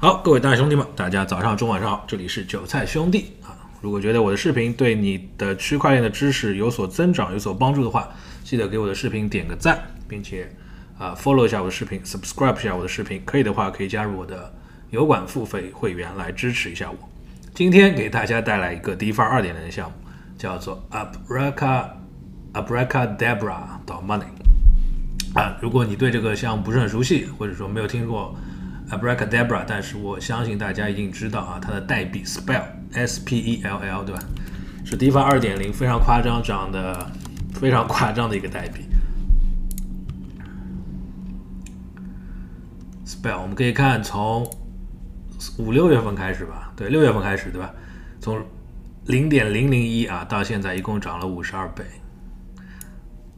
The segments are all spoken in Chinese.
好，各位大兄弟们，大家早上、中晚上好，这里是韭菜兄弟啊。如果觉得我的视频对你的区块链的知识有所增长、有所帮助的话，记得给我的视频点个赞，并且啊 follow 一下我的视频，subscribe 一下我的视频。可以的话，可以加入我的油管付费会员来支持一下我。今天给大家带来一个 DeFi 二点零的项目，叫做 Abraca Abracadabra 到 Money 啊。如果你对这个项目不是很熟悉，或者说没有听过，Abracadabra，但是我相信大家一定知道啊，它的代币 Spell S P E L L，对吧？是 DeFi 二点零非常夸张涨的，非常夸张的一个代币。Spell，我们可以看从五六月份开始吧，对，六月份开始，对吧？从零点零零一啊到现在一共涨了五十二倍，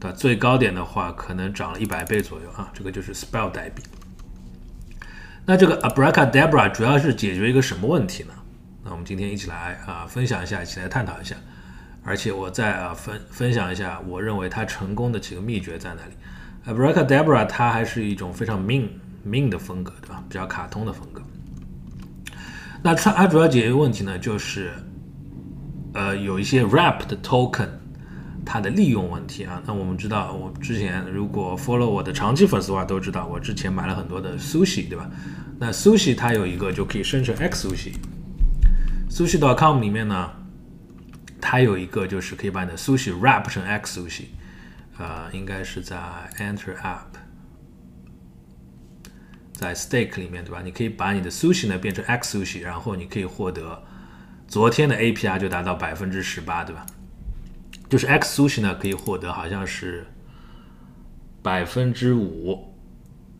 对？最高点的话可能涨了一百倍左右啊，这个就是 Spell 代币。那这个 Abracadabra 主要是解决一个什么问题呢？那我们今天一起来啊分享一下，一起来探讨一下，而且我再啊分分享一下，我认为它成功的几个秘诀在哪里。Abracadabra 它还是一种非常 mean mean 的风格，对吧？比较卡通的风格。那它它主要解决问题呢，就是呃有一些 wrap 的 token。它的利用问题啊，那我们知道，我之前如果 follow 我的长期粉丝的话，都知道我之前买了很多的 sushi，对吧？那 sushi 它有一个就可以生成 x sushi，sushi.com 里面呢，它有一个就是可以把你的 sushi wrap 成 x sushi，呃，应该是在 enter app，在 stake 里面，对吧？你可以把你的 sushi 呢变成 x sushi，然后你可以获得昨天的 APR 就达到百分之十八，对吧？就是 X Sushi 呢，可以获得好像是百分之五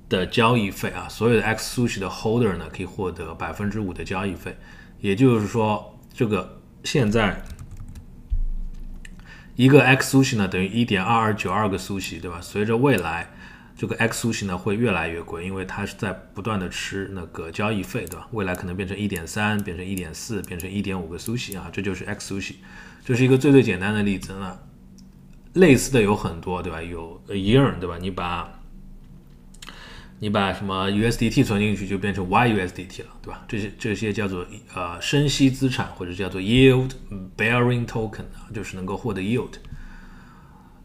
的交易费啊。所有的 X Sushi 的 Holder 呢，可以获得百分之五的交易费。也就是说，这个现在一个 X Sushi 呢，等于一点二二九二个 Sushi，对吧？随着未来，这个 X Sushi 呢会越来越贵，因为它是在不断的吃那个交易费，对吧？未来可能变成一点三，变成一点四，变成一点五个 Sushi 啊，这就是 X Sushi。这是一个最最简单的例子了，类似的有很多，对吧？有 year，对吧？你把，你把什么 USDT 存进去，就变成 YUSDT 了，对吧？这些这些叫做呃生息资产，或者叫做 Yield Bearing Token 啊，就是能够获得 Yield。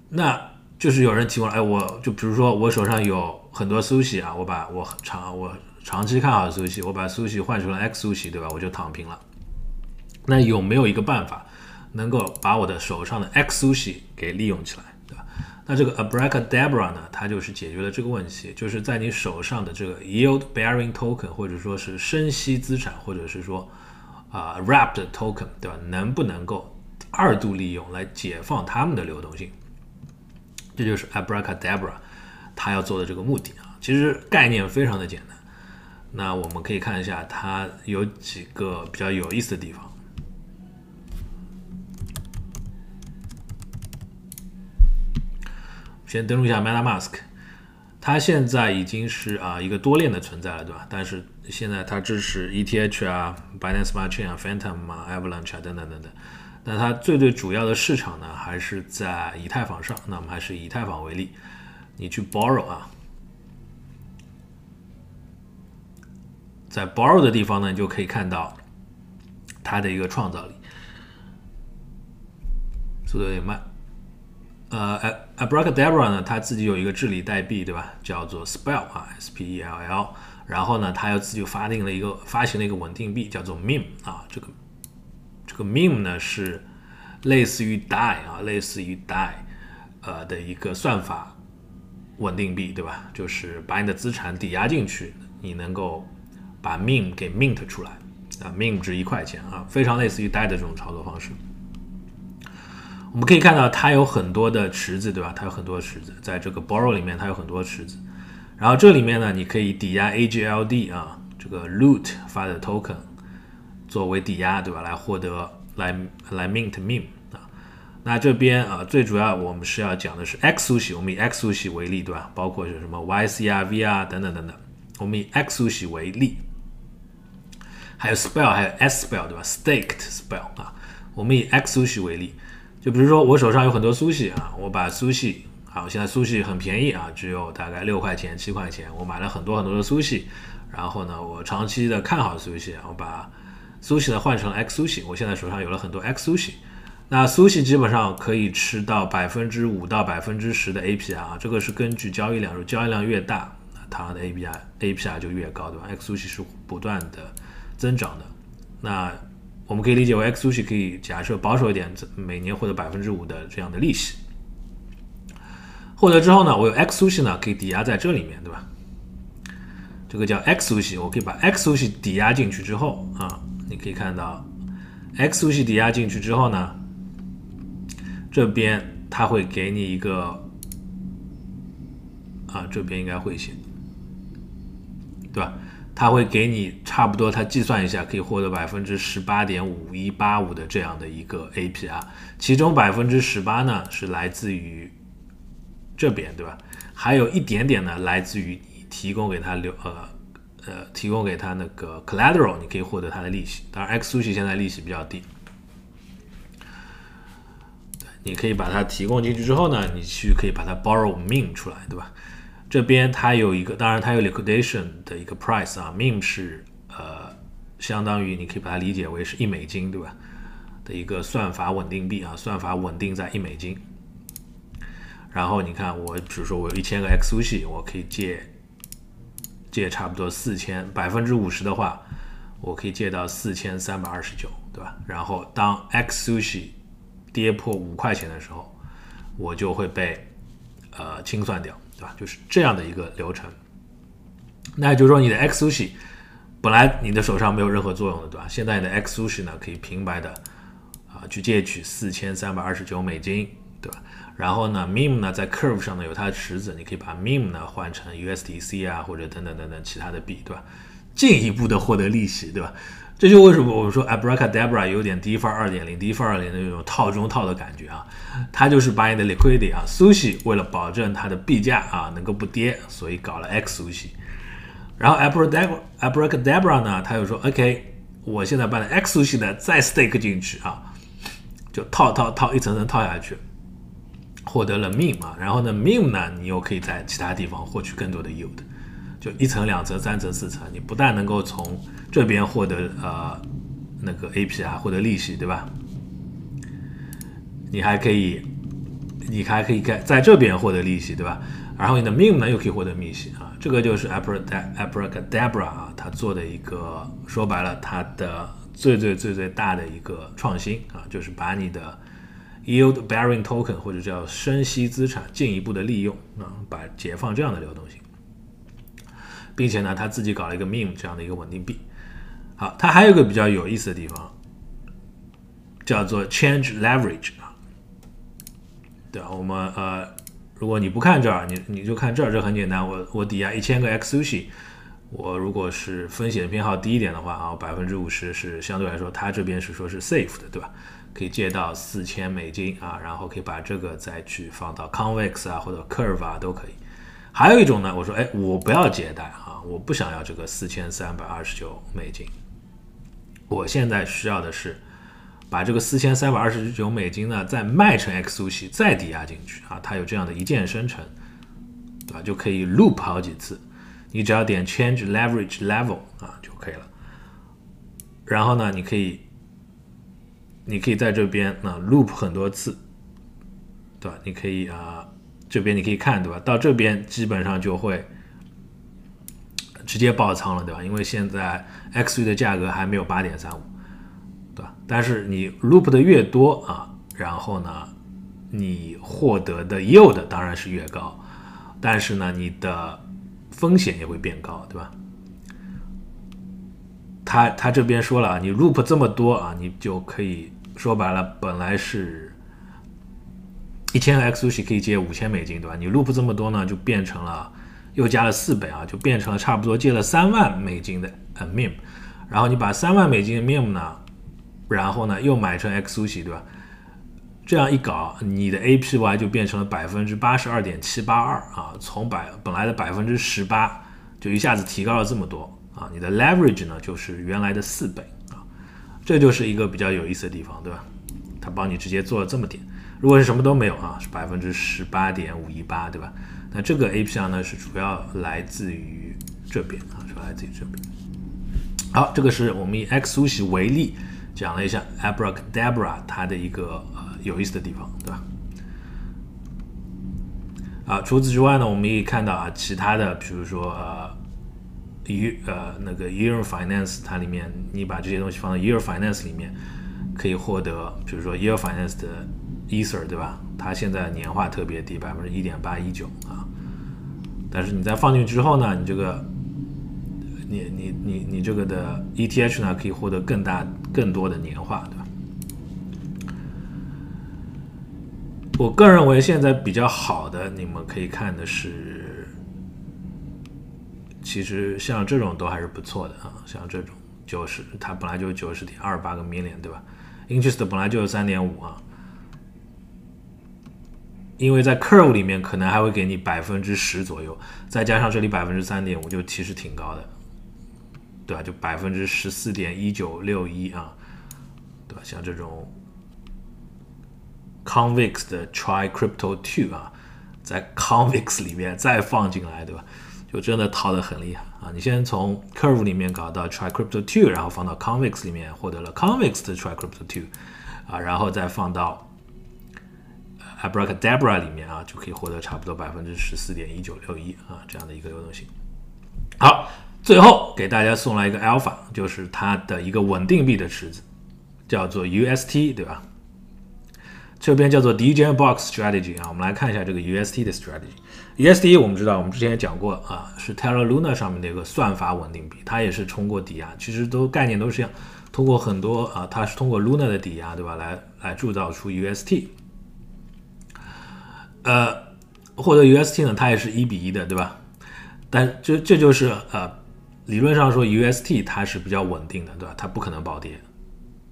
那就是有人提问，哎，我就比如说我手上有很多 Sushi 啊，我把我长我长期看好 Sushi，我把 Sushi 换成了 X Sushi，对吧？我就躺平了。那有没有一个办法？能够把我的手上的 X Sushi 给利用起来，对吧？那这个 Abracadabra 呢，它就是解决了这个问题，就是在你手上的这个 Yield Bearing Token，或者说是生息资产，或者是说啊 Wrapped Token，对吧？能不能够二度利用来解放它们的流动性？这就是 Abracadabra 它要做的这个目的啊。其实概念非常的简单，那我们可以看一下它有几个比较有意思的地方。先登录一下 MetaMask，它现在已经是啊一个多链的存在了，对吧？但是现在它支持 ETH 啊、Binance Smart Chain 啊、Phantom 啊、Avalanche 啊等等等等。那它最最主要的市场呢，还是在以太坊上。那我们还是以太坊为例，你去 Borrow 啊，在 Borrow 的地方呢，你就可以看到它的一个创造力。速度有点慢。呃，Abracadabra 呢，它自己有一个治理代币，对吧？叫做 Spell 啊，S P E L L。然后呢，它又自己发定了一个发行了一个稳定币，叫做 Meme 啊。这个这个 Meme 呢是类似于 Dai 啊，类似于 Dai 呃的一个算法稳定币，对吧？就是把你的资产抵押进去，你能够把 Meme 给 mint 出来啊，Meme 值一块钱啊，非常类似于 Dai 的这种操作方式。我们可以看到它有很多的池子，对吧？它有很多池子，在这个 Borrow 里面，它有很多池子。然后这里面呢，你可以抵押 AGLD 啊，这个 Loot 发的 Token 作为抵押，对吧？来获得来来 Mint Meme 啊。那这边啊，最主要我们是要讲的是 X Sushi，我们以 X Sushi 为例，对吧？包括是什么 YCRV 啊等等等等。我们以 X Sushi 为例，还有 Spell，还有 S Spell，对吧？Staked Spell 啊，我们以 x 苏西为例。就比如说我手上有很多苏西啊，我把苏西啊，现在苏西很便宜啊，只有大概六块钱、七块钱，我买了很多很多的苏西，然后呢，我长期的看好 Sushi，我把 Sushi 呢换成 X Sushi，我现在手上有了很多 X Sushi。那 Sushi 基本上可以吃到百分之五到百分之十的 APR 啊，这个是根据交易量，如交易量越大，它的 APR APR 就越高，对吧？X Sushi 是不断的增长的。那我们可以理解为 X Sushi 可以假设保守一点，每年获得百分之五的这样的利息。获得之后呢，我有 X Sushi 呢可以抵押在这里面，对吧？这个叫 X Sushi，我可以把 X Sushi 抵押进去之后啊，你可以看到，X 五系抵押进去之后呢。这边他会给你一个啊，这边应该会写，对吧？他会给你差不多，他计算一下可以获得百分之十八点五一八五的这样的一个 APR，其中百分之十八呢是来自于这边，对吧？还有一点点呢来自于你提供给他留呃呃提供给他那个 collateral，你可以获得他的利息。当然，X Sushi 现在利息比较低。你可以把它提供进去之后呢，你去可以把它 borrow meme 出来，对吧？这边它有一个，当然它有 liquidation 的一个 price 啊，meme 是呃相当于你可以把它理解为是一美金，对吧？的一个算法稳定币啊，算法稳定在一美金。然后你看我，比如说我有一千个 XUSI，我可以借借差不多四千，百分之五十的话，我可以借到四千三百二十九，对吧？然后当 X sushi 跌破五块钱的时候，我就会被呃清算掉，对吧？就是这样的一个流程。那也就是说，你的 X Sushi 本来你的手上没有任何作用的，对吧？现在你的 X Sushi 呢，可以平白的啊去借取四千三百二十九美金，对吧？然后呢，Meme 呢在 Curve 上呢有它的池子，你可以把 Meme 呢换成 USDC 啊，或者等等等等其他的币，对吧？进一步的获得利息，对吧？这就为什么我们说 Abracadabra 有点 DeFi 二点零，DeFi 二点零那种套中套的感觉啊，它就是把你的 liquidity 啊，Sushi 为了保证它的币价啊能够不跌，所以搞了 X Sushi。然后 Abracadabra 呢，他又说 OK，我现在把 X Sushi 呢再 stake 进去啊，就套套套一层层套下去，获得了 Meme 啊，然后呢 Meme 呢，你又可以在其他地方获取更多的 yield。就一层、两层、三层、四层，你不但能够从这边获得呃那个 APR 获得利息，对吧？你还可以，你还可以在在这边获得利息，对吧？然后你的 Meme 呢又可以获得利息啊，这个就是 Abracadabra 啊，它做的一个说白了，它的最最最最大的一个创新啊，就是把你的 Yield Bearing Token 或者叫生息资产进一步的利用啊，把解放这样的流动性。并且呢，他自己搞了一个 Meme 这样的一个稳定币。好，它还有一个比较有意思的地方，叫做 Change Leverage 啊。对啊，我们呃，如果你不看这儿，你你就看这儿，这很简单。我我抵押一千个 XUSI，我如果是风险偏好低一点的话啊，百分之五十是相对来说，它这边是说是 safe 的，对吧？可以借到四千美金啊，然后可以把这个再去放到 Convex 啊或者 Curve 啊都可以。还有一种呢，我说，哎，我不要借贷啊。我不想要这个四千三百二十九美金，我现在需要的是把这个四千三百二十九美金呢再卖成 XUSI，再抵押进去啊，它有这样的一键生成，对吧？就可以 loop 好几次，你只要点 change leverage level 啊就可以了。然后呢，你可以你可以在这边啊 loop 很多次，对吧？你可以啊这边你可以看，对吧？到这边基本上就会。直接爆仓了，对吧？因为现在 XU 的价格还没有八点三五，对吧？但是你 loop 的越多啊，然后呢，你获得的 yield 当然是越高，但是呢，你的风险也会变高，对吧？他他这边说了啊，你 loop 这么多啊，你就可以说白了，本来是一千个 XU 可以借五千美金，对吧？你 loop 这么多呢，就变成了。又加了四倍啊，就变成了差不多借了三万美金的呃 meme，然后你把三万美金的 meme 呢，然后呢又买成 XUSI 对吧？这样一搞，你的 APY 就变成了百分之八十二点七八二啊，从百本来的百分之十八就一下子提高了这么多啊，你的 leverage 呢就是原来的四倍，这就是一个比较有意思的地方对吧？它帮你直接做了这么点，如果是什么都没有啊，是百分之十八点五一八对吧？那这个 APR 呢是主要来自于这边啊，是来自于这边。好，这个是我们以 X 苏系为例，讲了一下 Abracadabra 它的一个呃有意思的地方，对吧？啊，除此之外呢，我们也可以看到啊，其他的，比如说呃，year 呃那个 Year Finance 它里面，你把这些东西放到 Year Finance 里面，可以获得，比如说 Year Finance 的 Ether，对吧？它现在年化特别低，百分之一点八一九啊。但是你再放进去之后呢，你这个，你你你你这个的 ETH 呢，可以获得更大更多的年化，对吧？我个人认为现在比较好的，你们可以看的是，其实像这种都还是不错的啊，像这种九十，它本来就九十点二八个 million，对吧？Interest 本来就是三点五啊。因为在 Curve 里面可能还会给你百分之十左右，再加上这里百分之三点五，就其实挺高的，对吧？就百分之十四点一九六一啊，对吧？像这种 Convex 的 Try Crypto Two 啊，在 Convex 里面再放进来，对吧？就真的套的很厉害啊！你先从 Curve 里面搞到 Try Crypto Two，然后放到 Convex 里面获得了 Convex 的 Try Crypto Two 啊，然后再放到。Abracadabra 里面啊，就可以获得差不多百分之十四点一九六一啊这样的一个流动性。好，最后给大家送来一个 Alpha，就是它的一个稳定币的池子，叫做 UST，对吧？这边叫做 DJ Box Strategy 啊，我们来看一下这个 UST 的 Strategy。UST 我们知道，我们之前也讲过啊，是 Terra Luna 上面的一个算法稳定币，它也是通过抵押，其实都概念都是一样，通过很多啊，它是通过 Luna 的抵押，对吧？来来铸造出 UST。呃，获得 UST 呢，它也是一比一的，对吧？但这这就是呃，理论上说 UST 它是比较稳定的，对吧？它不可能暴跌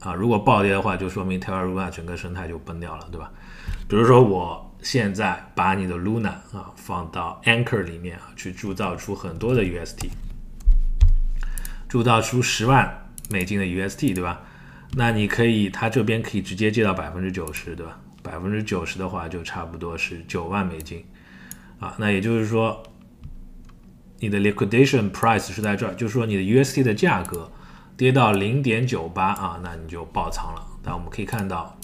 啊。如果暴跌的话，就说明 Terra Luna 整个生态就崩掉了，对吧？比如说我现在把你的 Luna 啊放到 Anchor 里面啊，去铸造出很多的 UST，铸造出十万美金的 UST，对吧？那你可以，它这边可以直接借到百分之九十，对吧？百分之九十的话，就差不多是九万美金，啊，那也就是说，你的 liquidation price 是在这儿，就是说你的 UST 的价格跌到零点九八啊，那你就爆仓了。但我们可以看到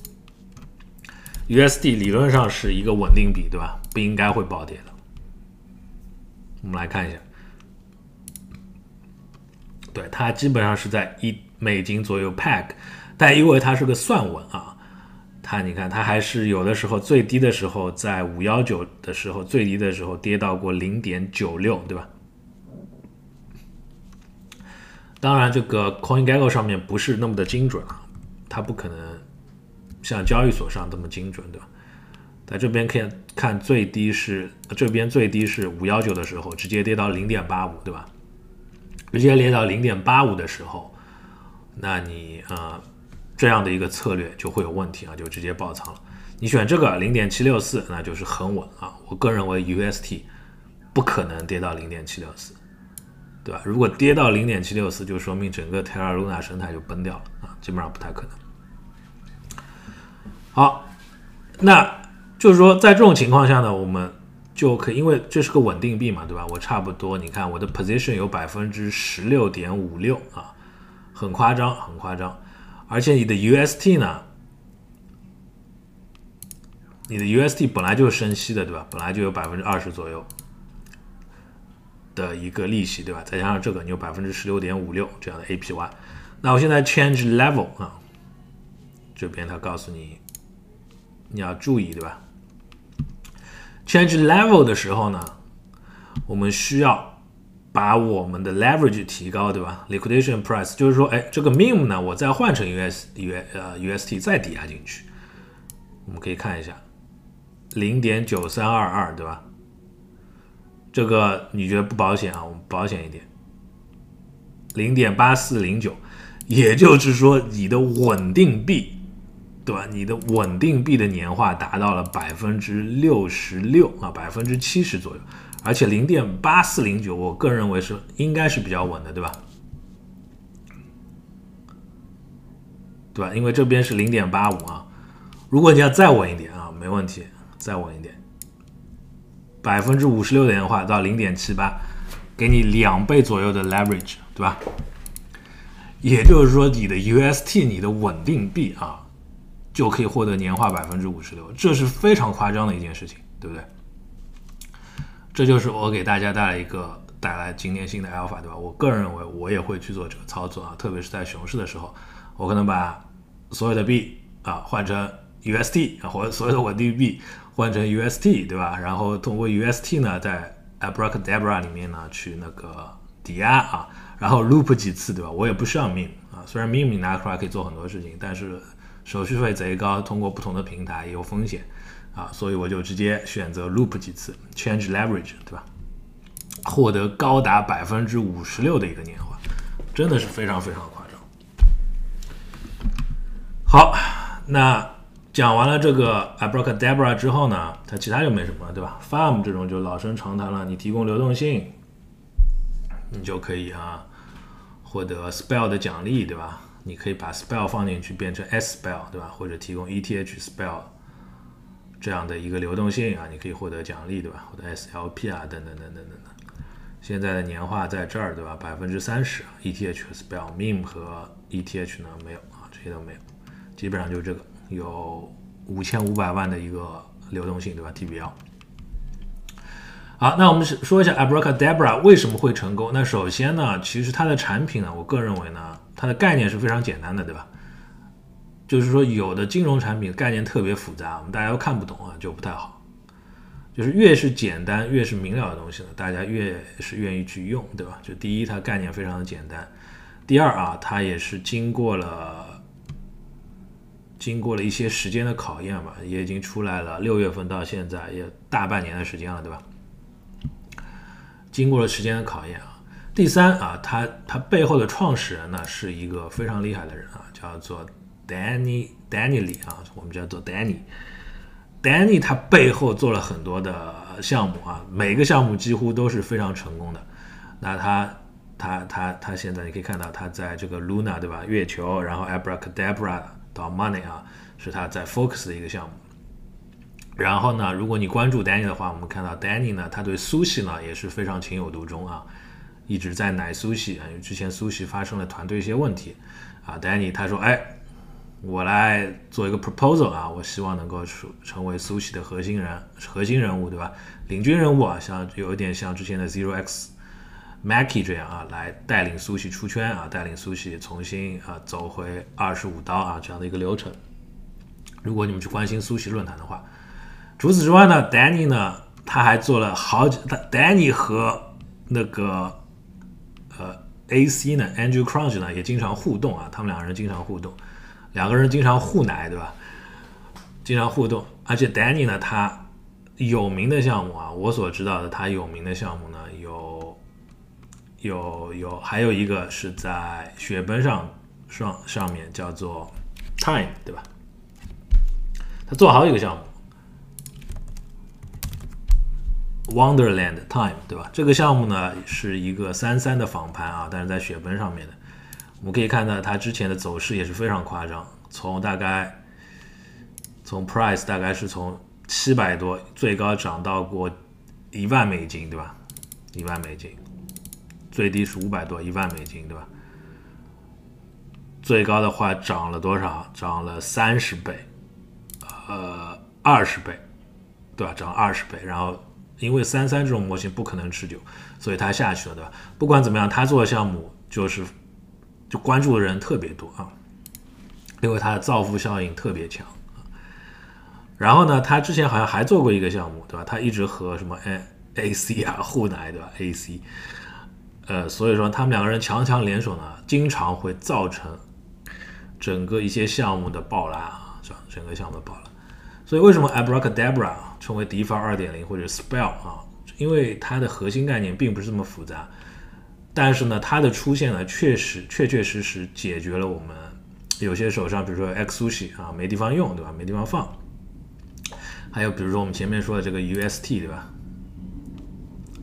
，USD 理论上是一个稳定币，对吧？不应该会暴跌的。我们来看一下，对，它基本上是在一美金左右，pack 但因为它是个算稳啊。它你看，它还是有的时候最低的时候，在五幺九的时候最低的时候跌到过零点九六，对吧？当然，这个 CoinGecko 上面不是那么的精准啊，它不可能像交易所上这么精准，对吧？在这边可以看最低是这边最低是五幺九的时候，直接跌到零点八五，对吧？直接跌到零点八五的时候，那你呃。这样的一个策略就会有问题啊，就直接爆仓了。你选这个零点七六四，那就是很稳啊。我个人认为 UST 不可能跌到零点七六四，对吧？如果跌到零点七六四，就说明整个 Terra Luna 生态就崩掉了啊，基本上不太可能。好，那就是说在这种情况下呢，我们就可，因为这是个稳定币嘛，对吧？我差不多，你看我的 position 有百分之十六点五六啊，很夸张，很夸张。而且你的 UST 呢？你的 UST 本来就是升息的，对吧？本来就有百分之二十左右的一个利息，对吧？再加上这个，你有百分之十六点五六这样的 APY。那我现在 change level 啊，这边他告诉你你要注意，对吧？change level 的时候呢，我们需要。把我们的 leverage 提高，对吧？liquidation price 就是说，哎，这个 mem 呢，我再换成 US U 呃 UST 再抵押进去，我们可以看一下，零点九三二二，对吧？这个你觉得不保险啊？我们保险一点，零点八四零九，也就是说你的稳定币，对吧？你的稳定币的年化达到了百分之六十六啊，百分之七十左右。而且零点八四零九，我个人认为是应该是比较稳的，对吧？对吧？因为这边是零点八五啊，如果你要再稳一点啊，没问题，再稳一点，百分之五十六的年化到零点七八，给你两倍左右的 leverage，对吧？也就是说，你的 UST，你的稳定币啊，就可以获得年化百分之五十六，这是非常夸张的一件事情，对不对？这就是我给大家带来一个带来今年新的 alpha，对吧？我个人认为，我也会去做这个操作啊，特别是在熊市的时候，我可能把所有的币啊换成 UST，或者所有的稳定币换成 UST，对吧？然后通过 UST 呢，在 Abracadabra 里面呢去那个抵押啊，然后 loop 几次，对吧？我也不需要 m e m 啊，虽然 meme 拿出来可以做很多事情，但是手续费贼高，通过不同的平台也有风险。啊，所以我就直接选择 loop 几次，change leverage，对吧？获得高达百分之五十六的一个年化，真的是非常非常夸张。好，那讲完了这个 Abracadabra 之后呢，它其他就没什么了，对吧？Farm 这种就老生常谈了，你提供流动性，你就可以啊获得 spell 的奖励，对吧？你可以把 spell 放进去变成 S spell，对吧？或者提供 ETH spell。这样的一个流动性啊，你可以获得奖励，对吧？获得 SLP 啊，等等等等等等。现在的年化在这儿，对吧？百分之三十，ETH 和 Spell Meme 和 ETH 呢没有啊，这些都没有，基本上就是这个，有五千五百万的一个流动性，对吧？TBL。好，那我们说一下 Abracadabra 为什么会成功？那首先呢，其实它的产品呢，我个人认为呢，它的概念是非常简单的，对吧？就是说，有的金融产品概念特别复杂，我们大家都看不懂啊，就不太好。就是越是简单、越是明了的东西呢，大家越是愿意去用，对吧？就第一，它概念非常的简单；第二啊，它也是经过了经过了一些时间的考验吧，也已经出来了，六月份到现在也大半年的时间了，对吧？经过了时间的考验啊。第三啊，他他背后的创始人呢，是一个非常厉害的人啊，叫做。Danny Danny 里啊，我们叫做 Danny。Danny 他背后做了很多的项目啊，每个项目几乎都是非常成功的。那他他他他现在你可以看到他在这个 Luna 对吧？月球，然后 Abracadabra 到 Money 啊，是他在 Focus 的一个项目。然后呢，如果你关注 Danny 的话，我们看到 Danny 呢，他对 Susie 呢也是非常情有独钟啊，一直在奶苏西啊，因为之前 Susie 发生了团队一些问题啊，Danny 他说哎。我来做一个 proposal 啊，我希望能够成成为苏西的核心人核心人物，对吧？领军人物啊，像有一点像之前的 Zero X Mackie 这样啊，来带领苏西出圈啊，带领苏西重新啊走回二十五刀啊这样的一个流程。如果你们去关心苏西论坛的话，除此之外呢，Danny 呢他还做了好几，他 Danny 和那个呃 AC 呢 Andrew Crunch 呢也经常互动啊，他们两个人经常互动。两个人经常互奶，对吧？经常互动，而且 Danny 呢，他有名的项目啊，我所知道的，他有名的项目，有有，还有一个是在雪崩上上上面叫做 Time，对吧？他做好几个项目，Wonderland Time，对吧？这个项目呢是一个三三的仿盘啊，但是在雪崩上面的。我们可以看到它之前的走势也是非常夸张，从大概从 price 大概是从七百多最高涨到过一万美金，对吧？一万美金，最低是五百多，一万美金，对吧？最高的话涨了多少？涨了三十倍，呃，二十倍，对吧？涨二十倍，然后因为三三这种模型不可能持久，所以它下去了，对吧？不管怎么样，他做的项目就是。就关注的人特别多啊，因为它的造富效应特别强。然后呢，他之前好像还做过一个项目，对吧？他一直和什么 A A C 啊互奶，对吧？A C，呃，所以说他们两个人强强联手呢，经常会造成整个一些项目的爆拉啊，是吧？整个项目的爆拉。所以为什么 Abracadabra 称为 DeFi 二点零或者 Spell 啊？因为它的核心概念并不是这么复杂。但是呢，它的出现呢，确实确确实实解决了我们有些手上，比如说 XSushi 啊，没地方用，对吧？没地方放。还有比如说我们前面说的这个 UST，对吧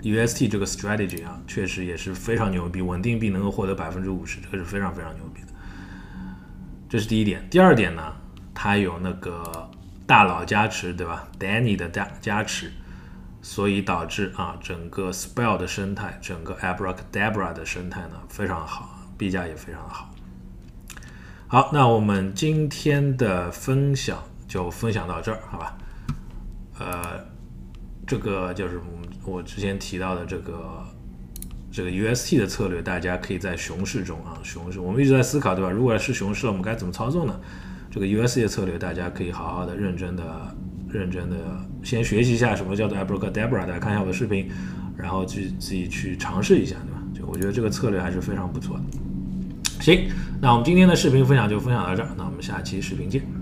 ？UST 这个 strategy 啊，确实也是非常牛逼，稳定币能够获得百分之五十，这个是非常非常牛逼的。这是第一点。第二点呢，它有那个大佬加持，对吧？Danny 的加加持，所以导致啊整个 Spell 的生态，整个 Abracadabra 的生态呢非常好，币价也非常好。好，那我们今天的分享就分享到这儿，好吧？呃，这个就是我们我之前提到的这个这个 UST 的策略，大家可以在熊市中啊，熊市我们一直在思考，对吧？如果是熊市，我们该怎么操作呢？这个 UST 的策略，大家可以好好的、认真的、认真的先学习一下什么叫做 Abracadabra，大家看一下我的视频，然后去自己去尝试一下，对吧？就我觉得这个策略还是非常不错的。行，那我们今天的视频分享就分享到这儿，那我们下期视频见。